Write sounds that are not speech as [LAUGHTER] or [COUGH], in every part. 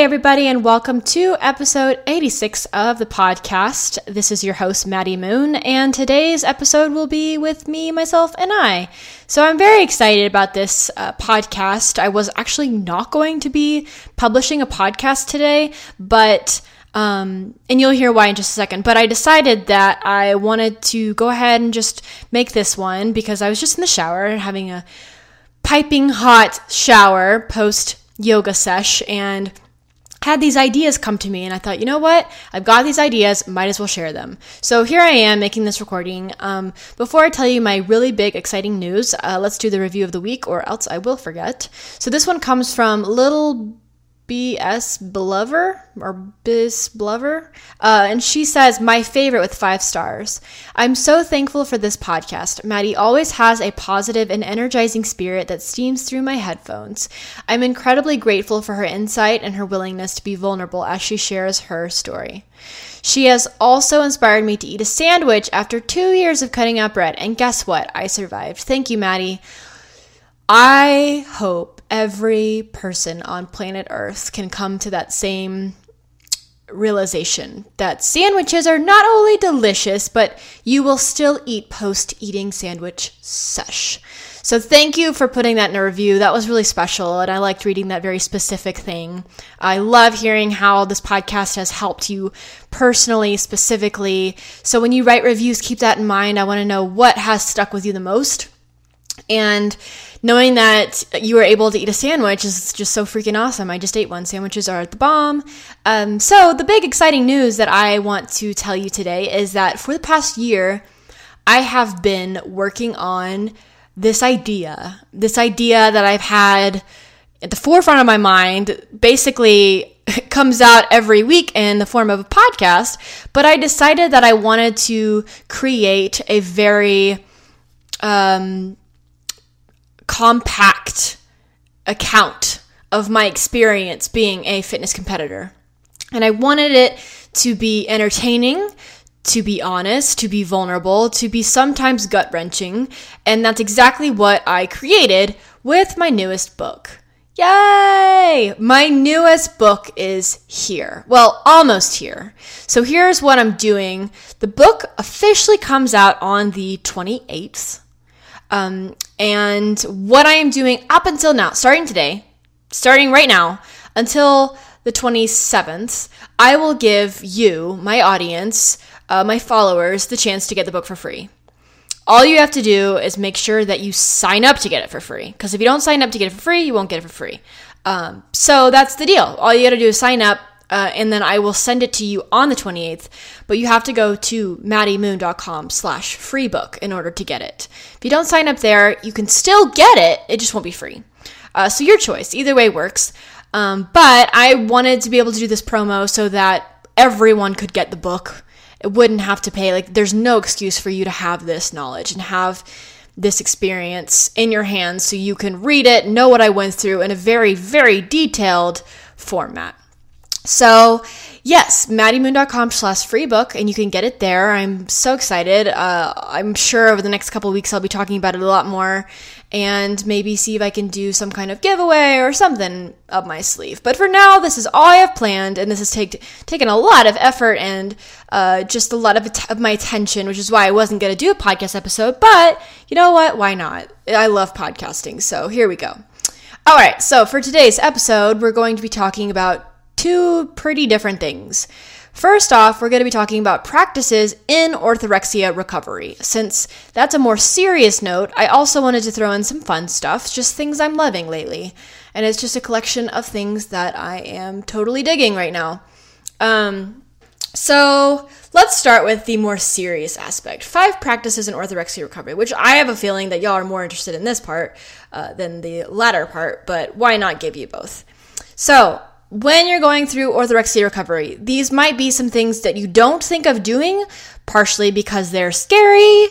Hey, everybody, and welcome to episode 86 of the podcast. This is your host, Maddie Moon, and today's episode will be with me, myself, and I. So I'm very excited about this uh, podcast. I was actually not going to be publishing a podcast today, but. Um, and you'll hear why in just a second. But I decided that I wanted to go ahead and just make this one because I was just in the shower having a piping hot shower post yoga sesh and had these ideas come to me and I thought, you know what? I've got these ideas, might as well share them. So here I am making this recording. Um, before I tell you my really big, exciting news, uh, let's do the review of the week or else I will forget. So this one comes from Little B.S. Blover or Biz Blover. Uh, and she says, My favorite with five stars. I'm so thankful for this podcast. Maddie always has a positive and energizing spirit that steams through my headphones. I'm incredibly grateful for her insight and her willingness to be vulnerable as she shares her story. She has also inspired me to eat a sandwich after two years of cutting out bread. And guess what? I survived. Thank you, Maddie. I hope every person on planet Earth can come to that same realization that sandwiches are not only delicious, but you will still eat post eating sandwich sesh. So thank you for putting that in a review. That was really special, and I liked reading that very specific thing. I love hearing how this podcast has helped you personally, specifically. So when you write reviews, keep that in mind. I want to know what has stuck with you the most. And knowing that you were able to eat a sandwich is just so freaking awesome. I just ate one. Sandwiches are at the bomb. Um, so, the big exciting news that I want to tell you today is that for the past year, I have been working on this idea, this idea that I've had at the forefront of my mind. Basically, [LAUGHS] comes out every week in the form of a podcast, but I decided that I wanted to create a very um, compact account of my experience being a fitness competitor. And I wanted it to be entertaining, to be honest, to be vulnerable, to be sometimes gut wrenching. And that's exactly what I created with my newest book. Yay! My newest book is here. Well, almost here. So here's what I'm doing. The book officially comes out on the 28th um, and what I am doing up until now, starting today, starting right now, until the 27th, I will give you, my audience, uh, my followers, the chance to get the book for free. All you have to do is make sure that you sign up to get it for free. Because if you don't sign up to get it for free, you won't get it for free. Um, so that's the deal. All you got to do is sign up, uh, and then I will send it to you on the 28th. But you have to go to maddiemoon.com slash free book in order to get it. If you don't sign up there, you can still get it. It just won't be free. Uh, so your choice. Either way works. Um, but I wanted to be able to do this promo so that everyone could get the book. It wouldn't have to pay. Like, there's no excuse for you to have this knowledge and have this experience in your hands so you can read it, know what I went through in a very, very detailed format. So, yes, maddiemoon.com slash free book, and you can get it there. I'm so excited. Uh, I'm sure over the next couple weeks I'll be talking about it a lot more and maybe see if I can do some kind of giveaway or something up my sleeve. But for now, this is all I have planned, and this has take, taken a lot of effort and uh, just a lot of, of my attention, which is why I wasn't going to do a podcast episode. But you know what? Why not? I love podcasting, so here we go. All right, so for today's episode, we're going to be talking about two pretty different things. First off, we're going to be talking about practices in orthorexia recovery. Since that's a more serious note, I also wanted to throw in some fun stuff, just things I'm loving lately. And it's just a collection of things that I am totally digging right now. Um, so let's start with the more serious aspect five practices in orthorexia recovery, which I have a feeling that y'all are more interested in this part uh, than the latter part, but why not give you both? So, when you're going through orthorexia recovery, these might be some things that you don't think of doing, partially because they're scary,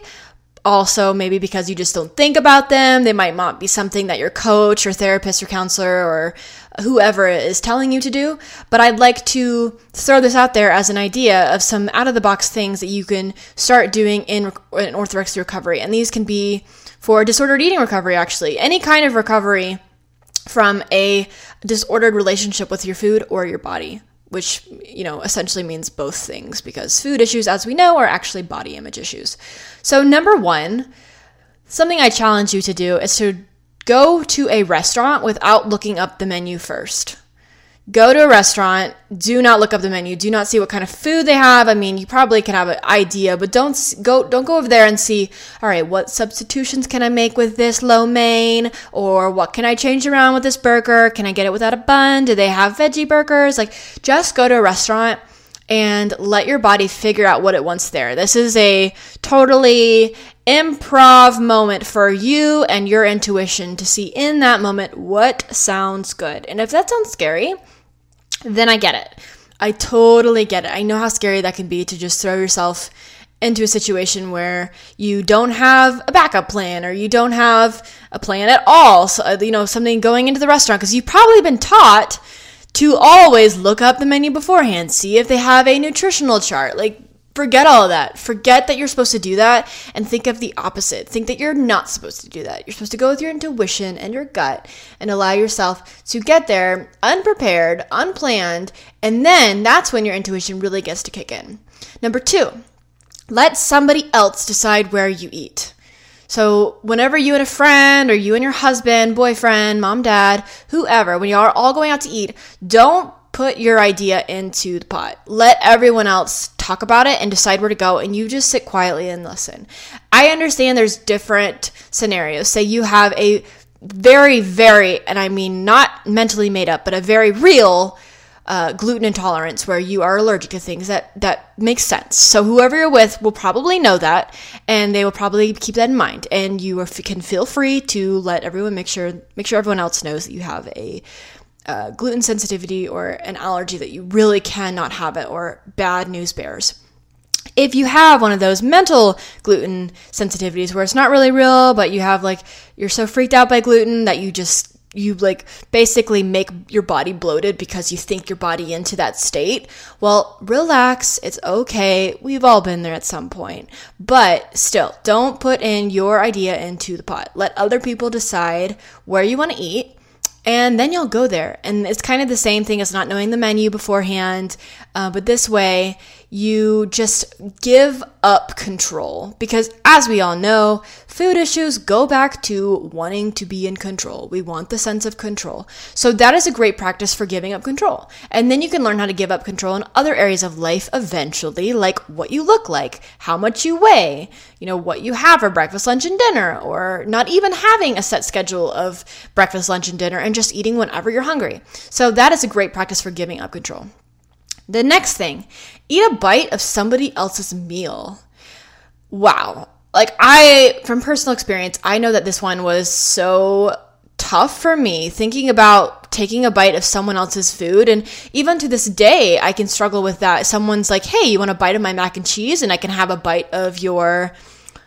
also maybe because you just don't think about them. They might not be something that your coach or therapist or counselor or whoever is telling you to do. But I'd like to throw this out there as an idea of some out of the box things that you can start doing in, in orthorexia recovery. And these can be for disordered eating recovery, actually. Any kind of recovery from a disordered relationship with your food or your body, which, you know, essentially means both things because food issues, as we know, are actually body image issues. So, number one, something I challenge you to do is to go to a restaurant without looking up the menu first go to a restaurant do not look up the menu do not see what kind of food they have. I mean you probably can have an idea but don't go don't go over there and see all right what substitutions can i make with this lo mein? Or what can i change around with this burger? Can i get it without a bun? Do they have veggie burgers? Like just go to a restaurant and let your body figure out what it wants there. This is a totally improv moment for you and your intuition to see in that moment what sounds good. And if that sounds scary then I get it. I totally get it. I know how scary that can be to just throw yourself into a situation where you don't have a backup plan or you don't have a plan at all. So, uh, you know, something going into the restaurant because you've probably been taught to always look up the menu beforehand, see if they have a nutritional chart. Like, Forget all of that. Forget that you're supposed to do that and think of the opposite. Think that you're not supposed to do that. You're supposed to go with your intuition and your gut and allow yourself to get there unprepared, unplanned, and then that's when your intuition really gets to kick in. Number two, let somebody else decide where you eat. So, whenever you and a friend, or you and your husband, boyfriend, mom, dad, whoever, when you are all going out to eat, don't put your idea into the pot. Let everyone else talk about it and decide where to go, and you just sit quietly and listen. I understand there's different scenarios. Say you have a very, very, and I mean not mentally made up, but a very real uh, gluten intolerance where you are allergic to things that that makes sense. So whoever you're with will probably know that, and they will probably keep that in mind. And you are, can feel free to let everyone make sure make sure everyone else knows that you have a uh, gluten sensitivity or an allergy that you really cannot have it, or bad news bears. If you have one of those mental gluten sensitivities where it's not really real, but you have like, you're so freaked out by gluten that you just you like basically make your body bloated because you think your body into that state. Well, relax. It's okay. We've all been there at some point. But still, don't put in your idea into the pot. Let other people decide where you want to eat and then you'll go there. And it's kind of the same thing as not knowing the menu beforehand. Uh, but this way, you just give up control. Because as we all know, food issues go back to wanting to be in control. We want the sense of control. So that is a great practice for giving up control. And then you can learn how to give up control in other areas of life eventually, like what you look like, how much you weigh, you know, what you have for breakfast, lunch, and dinner, or not even having a set schedule of breakfast, lunch, and dinner and just eating whenever you're hungry. So that is a great practice for giving up control. The next thing, eat a bite of somebody else's meal. Wow. Like, I, from personal experience, I know that this one was so tough for me thinking about taking a bite of someone else's food. And even to this day, I can struggle with that. Someone's like, hey, you want a bite of my mac and cheese? And I can have a bite of your,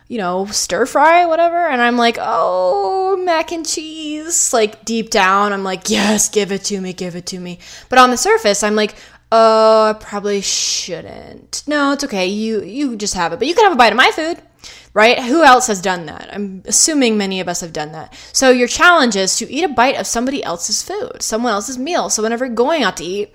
you know, stir fry, whatever. And I'm like, oh, mac and cheese. Like deep down, I'm like, yes, give it to me, give it to me. But on the surface, I'm like, oh, I probably shouldn't. No, it's okay. You you just have it, but you can have a bite of my food, right? Who else has done that? I'm assuming many of us have done that. So your challenge is to eat a bite of somebody else's food, someone else's meal. So whenever you're going out to eat,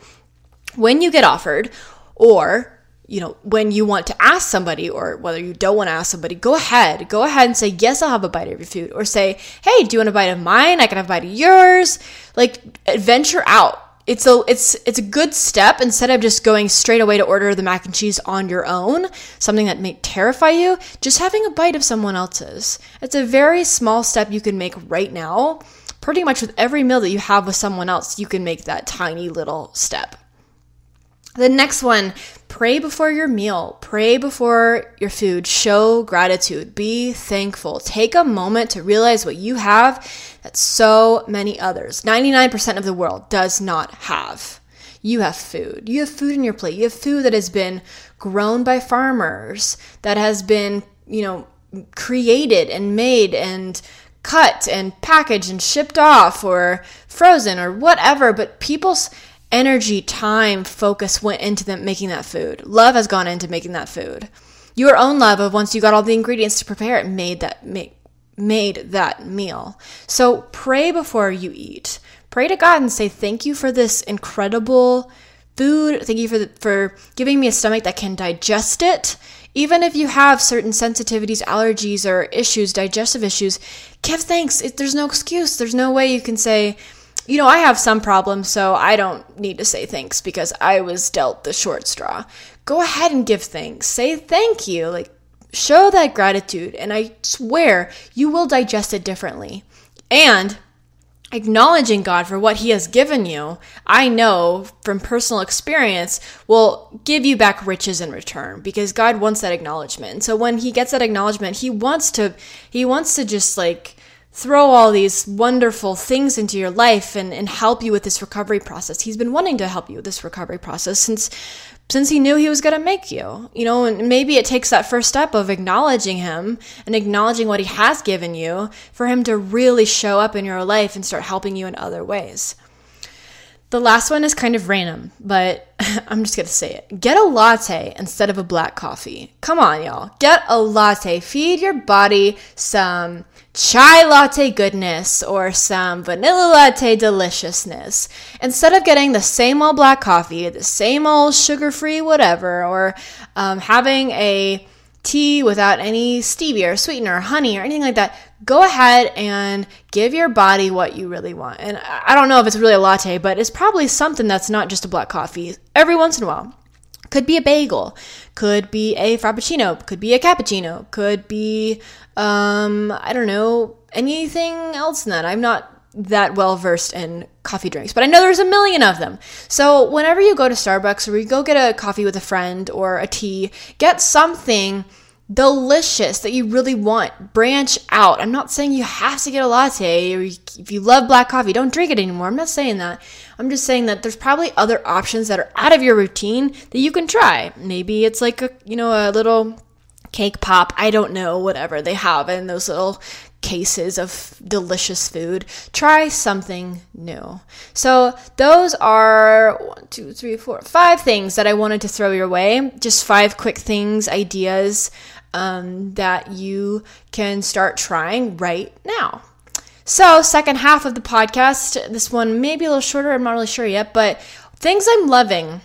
when you get offered, or you know, when you want to ask somebody or whether you don't want to ask somebody, go ahead. Go ahead and say, Yes, I'll have a bite of your food. Or say, Hey, do you want a bite of mine? I can have a bite of yours. Like, adventure out. It's a it's it's a good step instead of just going straight away to order the mac and cheese on your own, something that may terrify you, just having a bite of someone else's. It's a very small step you can make right now. Pretty much with every meal that you have with someone else, you can make that tiny little step. The next one, pray before your meal, pray before your food, show gratitude, be thankful. Take a moment to realize what you have that so many others, 99% of the world, does not have. You have food. You have food in your plate. You have food that has been grown by farmers, that has been, you know, created and made and cut and packaged and shipped off or frozen or whatever. But people's energy, time, focus went into them making that food. Love has gone into making that food. Your own love of once you got all the ingredients to prepare it made that make made that meal. So pray before you eat. Pray to God and say thank you for this incredible food. Thank you for the, for giving me a stomach that can digest it. Even if you have certain sensitivities, allergies, or issues, digestive issues, give thanks. It, there's no excuse. There's no way you can say, you know, I have some problems, so I don't need to say thanks because I was dealt the short straw. Go ahead and give thanks. Say thank you. Like, show that gratitude, and I swear you will digest it differently. And acknowledging God for what He has given you, I know from personal experience, will give you back riches in return because God wants that acknowledgement. And so when He gets that acknowledgement, He wants to, He wants to just like, throw all these wonderful things into your life and, and help you with this recovery process. He's been wanting to help you with this recovery process since since he knew he was going to make you. You know, and maybe it takes that first step of acknowledging him and acknowledging what he has given you for him to really show up in your life and start helping you in other ways. The last one is kind of random, but [LAUGHS] I'm just gonna say it. Get a latte instead of a black coffee. Come on, y'all. Get a latte. Feed your body some chai latte goodness or some vanilla latte deliciousness. Instead of getting the same old black coffee, the same old sugar free whatever, or um, having a tea without any stevia or sweetener or honey or anything like that, go ahead and give your body what you really want. And I don't know if it's really a latte, but it's probably something that's not just a black coffee every once in a while. Could be a bagel, could be a frappuccino, could be a cappuccino, could be, um, I don't know, anything else than that. I'm not that well versed in coffee drinks, but I know there's a million of them. So whenever you go to Starbucks or you go get a coffee with a friend or a tea, get something delicious that you really want. Branch out. I'm not saying you have to get a latte or if you love black coffee, don't drink it anymore. I'm not saying that. I'm just saying that there's probably other options that are out of your routine that you can try. Maybe it's like a, you know, a little cake pop. I don't know, whatever they have in those little cases of delicious food. Try something new. So, those are one, two, three, four, five things that I wanted to throw your way. Just five quick things, ideas um, that you can start trying right now. So, second half of the podcast, this one may be a little shorter, I'm not really sure yet, but things I'm loving.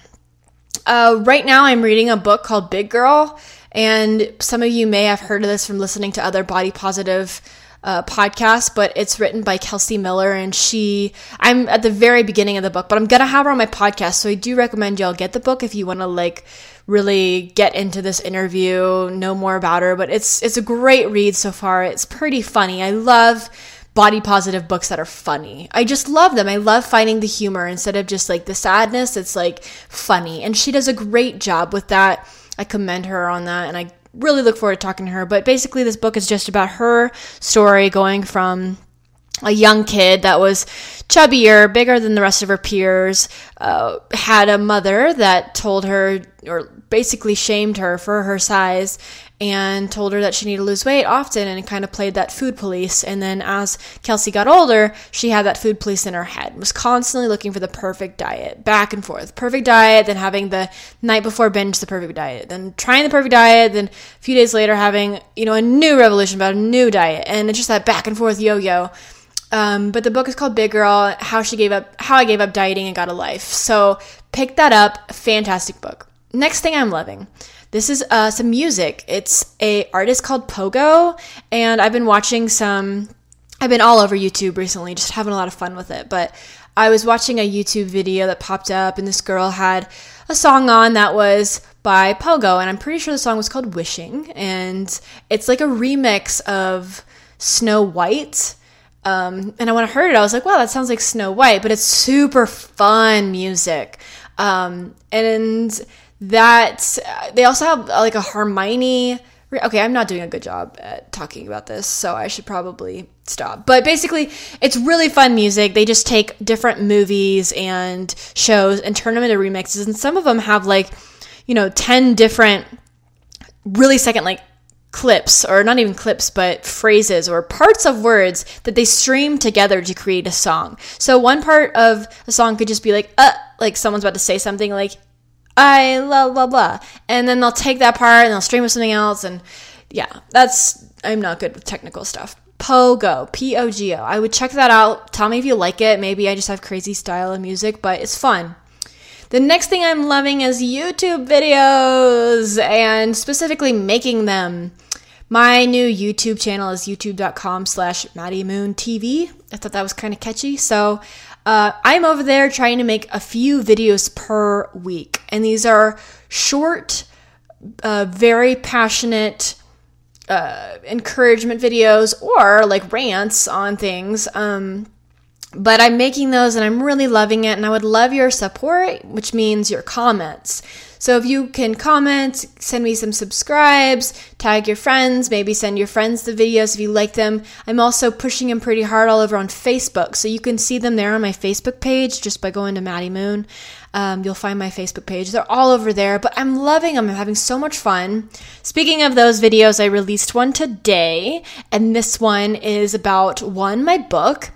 Uh, right now, I'm reading a book called Big Girl, and some of you may have heard of this from listening to other body positive uh, podcast, but it's written by Kelsey Miller, and she. I'm at the very beginning of the book, but I'm gonna have her on my podcast, so I do recommend y'all get the book if you want to like really get into this interview, know more about her. But it's it's a great read so far. It's pretty funny. I love body positive books that are funny. I just love them. I love finding the humor instead of just like the sadness. It's like funny, and she does a great job with that. I commend her on that, and I really look forward to talking to her. But basically, this book is just about her story going from a young kid that was chubbier, bigger than the rest of her peers, uh, had a mother that told her, or basically shamed her for her size, and told her that she needed to lose weight often and kind of played that food police. And then as Kelsey got older, she had that food police in her head, was constantly looking for the perfect diet, back and forth. Perfect diet, then having the night before binge the perfect diet, then trying the perfect diet, then a few days later having, you know, a new revolution about a new diet. And it's just that back and forth yo yo. Um, but the book is called Big Girl: How She Gave Up, How I Gave Up Dieting and Got a Life. So pick that up. Fantastic book. next thing I'm loving. This is uh, some music. It's a artist called Pogo, and I've been watching some. I've been all over YouTube recently, just having a lot of fun with it. But I was watching a YouTube video that popped up, and this girl had a song on that was by Pogo, and I'm pretty sure the song was called Wishery, and it's like a remix of Snow White. Um, and when I heard it, I was like, wow, that sounds like Snow White, but it's super fun music. Um, and that they also have like a Hermione. Okay, I'm not doing a good job at talking about this, so I should probably stop. But basically, it's really fun music. They just take different movies and shows and turn them into remixes, and some of them have like, you know, 10 different really second like clips or not even clips but phrases or parts of words that they stream together to create a song so one part of a song could just be like uh like someone's about to say something like i blah blah blah and then they'll take that part and they'll stream with something else and yeah that's i'm not good with technical stuff pogo p-o-g-o i would check that out tell me if you like it maybe i just have crazy style of music but it's fun the next thing I'm loving is YouTube videos and specifically making them. My new YouTube channel is youtube.com slash Maddie Moon TV. I thought that was kind of catchy. So uh, I'm over there trying to make a few videos per week. And these are short, uh, very passionate uh, encouragement videos or like rants on things. Um, but I'm making those and I'm really loving it. And I would love your support, which means your comments. So if you can comment, send me some subscribes, tag your friends, maybe send your friends the videos if you like them. I'm also pushing them pretty hard all over on Facebook. So you can see them there on my Facebook page just by going to Maddie Moon. Um, you'll find my Facebook page. They're all over there, but I'm loving them. I'm having so much fun. Speaking of those videos, I released one today, and this one is about one, my book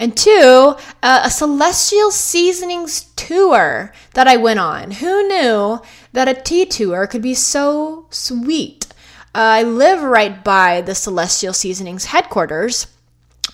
and two, a celestial seasonings tour that I went on. Who knew that a tea tour could be so sweet? Uh, I live right by the Celestial Seasonings headquarters,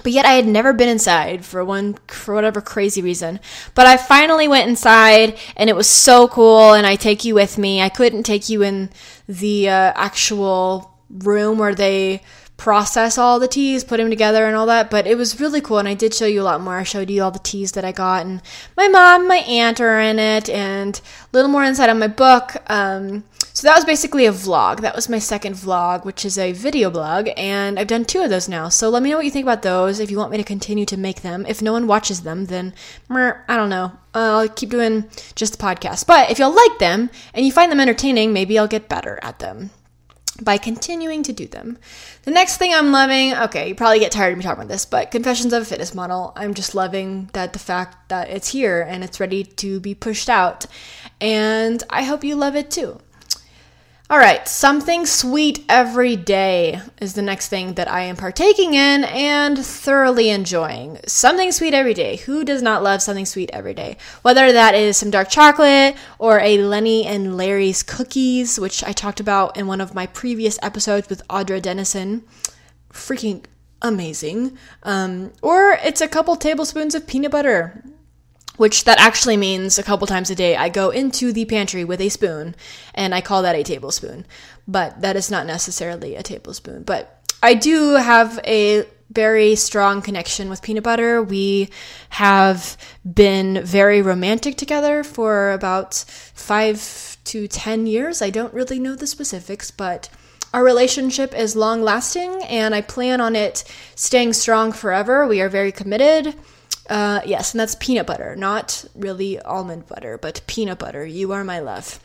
but yet I had never been inside for one for whatever crazy reason. But I finally went inside, and it was so cool. And I take you with me. I couldn't take you in the uh, actual room where they process all the teas, put them together and all that. But it was really cool, and I did show you a lot more. I showed you all the teas that I got, and my mom, my aunt are in it, and a little more inside on my book. Um, so that was basically a vlog. That was my second vlog, which is a video blog, and I've done two of those now. So let me know what you think about those. If you want me to continue to make them, if no one watches them, then I don't know. I'll keep doing just the podcast. But if you'll like them and you find them entertaining, maybe I'll get better at them by continuing to do them. The next thing I'm loving, okay, you probably get tired of me talking about this, but Confessions of a Fitness Model. I'm just loving that the fact that it's here and it's ready to be pushed out. And I hope you love it too. All right, something sweet every day is the next thing that I am partaking in and thoroughly enjoying. Something sweet every day. Who does not love something sweet every day? Whether that is some dark chocolate or a Lenny and Larry's cookies, which I talked about in one of my previous episodes with Audra Dennison. Freaking amazing. Um, or it's a couple tablespoons of peanut butter which that actually means a couple times a day I go into the pantry with a spoon and I call that a tablespoon. But that is not necessarily a tablespoon. But I do have a very strong connection with peanut butter. We have been very romantic together for about five to 10 years. I don't really know the specifics, but our relationship is long lasting and I plan on it staying strong forever. We are very committed. Uh, yes, and that's peanut butter, not really almond butter, but peanut butter. You are my love.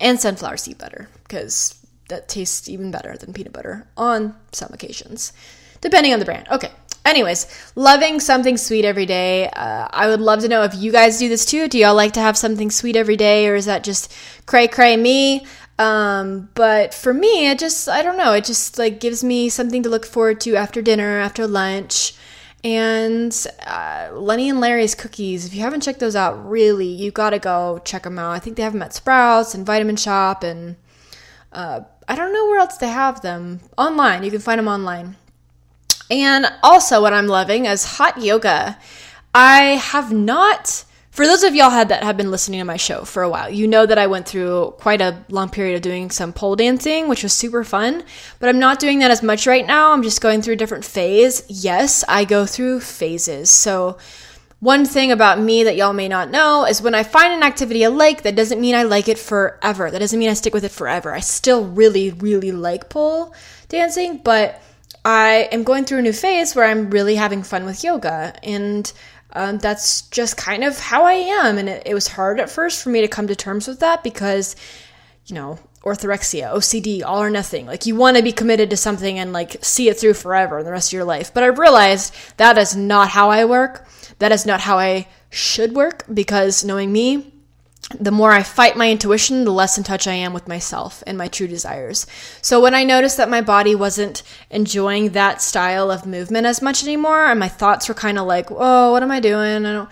And sunflower seed butter, because that tastes even better than peanut butter on some occasions, depending on the brand. Okay. Anyways, loving something sweet every day. Uh, I would love to know if you guys do this too. Do y'all like to have something sweet every day, or is that just cray cray me? Um, but for me, it just, I don't know, it just like gives me something to look forward to after dinner, after lunch. And uh, Lenny and Larry's cookies, if you haven't checked those out, really, you gotta go check them out. I think they have them at Sprouts and Vitamin Shoppe, and uh, I don't know where else they have them. Online, you can find them online. And also, what I'm loving is hot yoga. I have not for those of y'all had that have been listening to my show for a while, you know that I went through quite a long period of doing some pole dancing, which was super fun. But I'm not doing that as much right now. I'm just going through a different phase. Yes, I go through phases. So one thing about me that y'all may not know is when I find an activity I like, that doesn't mean I like it forever. That doesn't mean I stick with it forever. I still really, really like pole dancing, but I am going through a new phase where I'm really having fun with yoga. And um, that's just kind of how I am. And it, it was hard at first for me to come to terms with that because, you know, orthorexia, OCD, all or nothing. Like you want to be committed to something and like see it through forever and the rest of your life. But I realized that is not how I work. That is not how I should work because knowing me, the more I fight my intuition, the less in touch I am with myself and my true desires. So when I noticed that my body wasn't enjoying that style of movement as much anymore, and my thoughts were kind of like, "Oh, what am I doing? I don't.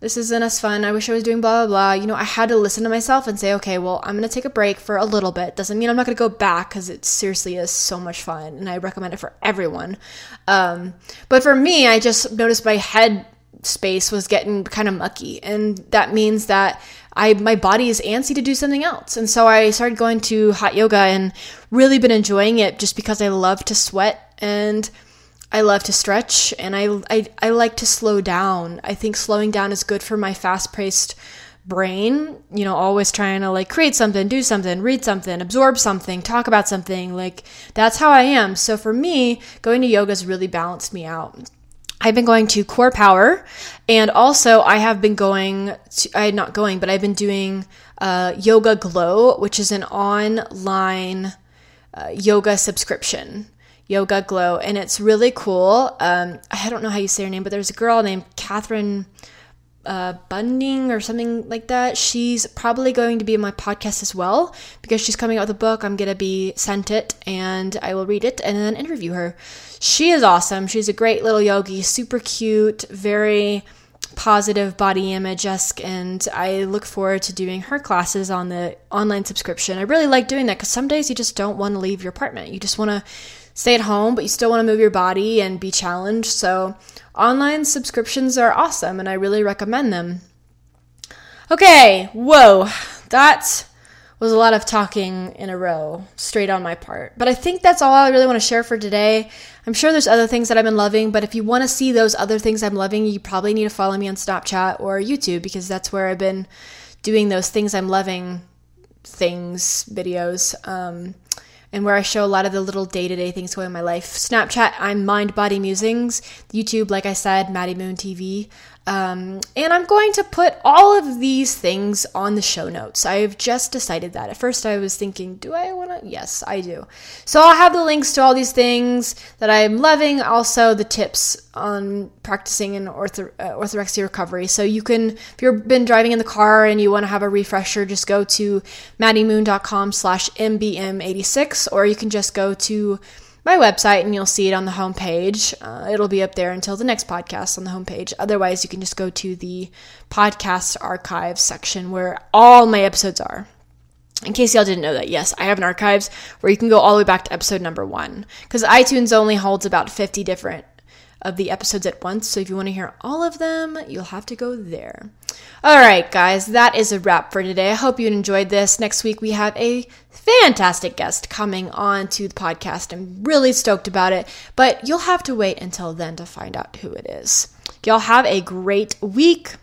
This isn't as fun. I wish I was doing blah blah blah." You know, I had to listen to myself and say, "Okay, well, I'm gonna take a break for a little bit. Doesn't mean I'm not gonna go back because it seriously is so much fun, and I recommend it for everyone." Um, but for me, I just noticed my head space was getting kind of mucky, and that means that I my body is antsy to do something else. And so I started going to hot yoga and really been enjoying it just because I love to sweat and I love to stretch and I I, I like to slow down. I think slowing down is good for my fast-paced brain, you know, always trying to like create something, do something, read something, absorb something, talk about something. Like that's how I am. So for me, going to yoga has really balanced me out. I've been going to Core Power, and also I have been going to, I'm not going, but I've been doing uh, YogaGlo, which is an online uh, yoga subscription. YogaGlo, and it's really cool. Um, I don't know how you say her name, but there's a girl named Kathryn uh, Budig or something like that. She's probably going to be in my podcast as well because she's coming out with a book. I'm going to be sent it and I will read it and then interview her. She is awesome. She's a great little yogi, super cute, very positive body image esque, and I look forward to doing her classes on the online subscription. I really like doing that because some days you just don't want to leave your apartment. You just want to stay at home, but you still want to move your body and be challenged. So, online subscriptions are awesome, and I really recommend them. Okay, whoa, that was a lot of talking in a row, straight on my part. But I think that's all I really want to share for today. I'm sure there's other things that I've been loving, but if you want to see those other things I'm loving, you probably need to follow me on Snapchat or YouTube because that's where I've been doing those things I'm loving things videos. Um, and where I show a lot of the little day to day things going in my life. Snapchat, I'm Mind Body Musings. YouTube, like I said, Maddie Moon TV. Um, and I'm going to put all of these things on the show notes. I've just decided that. At first, I was thinking, do I want to? Yes, I do. So I'll have the links to all these things that I'm loving, also the tips on practicing in ortho, uh, orthorexia recovery. So you can, if you've been driving in the car and you want to have a refresher, just go to maddiemoon.com slash mbm86, or you can just go to my website and you'll see it on the homepage. Uh, it'll be up there until the next podcast on the homepage. Otherwise, you can just go to the podcast archives section where all my episodes are. In case y'all didn't know that, yes, I have an archives where you can go all the way back to episode number one. Because iTunes only holds about 50 different of the episodes at once. So if you want to hear all of them, you'll have to go there. All right, guys, that is a wrap for today. I hope you enjoyed this. Next week, we have a fantastic guest coming on to the podcast. I'm really stoked about it, but you'll have to wait until then to find out who it is. Y'all have a great week.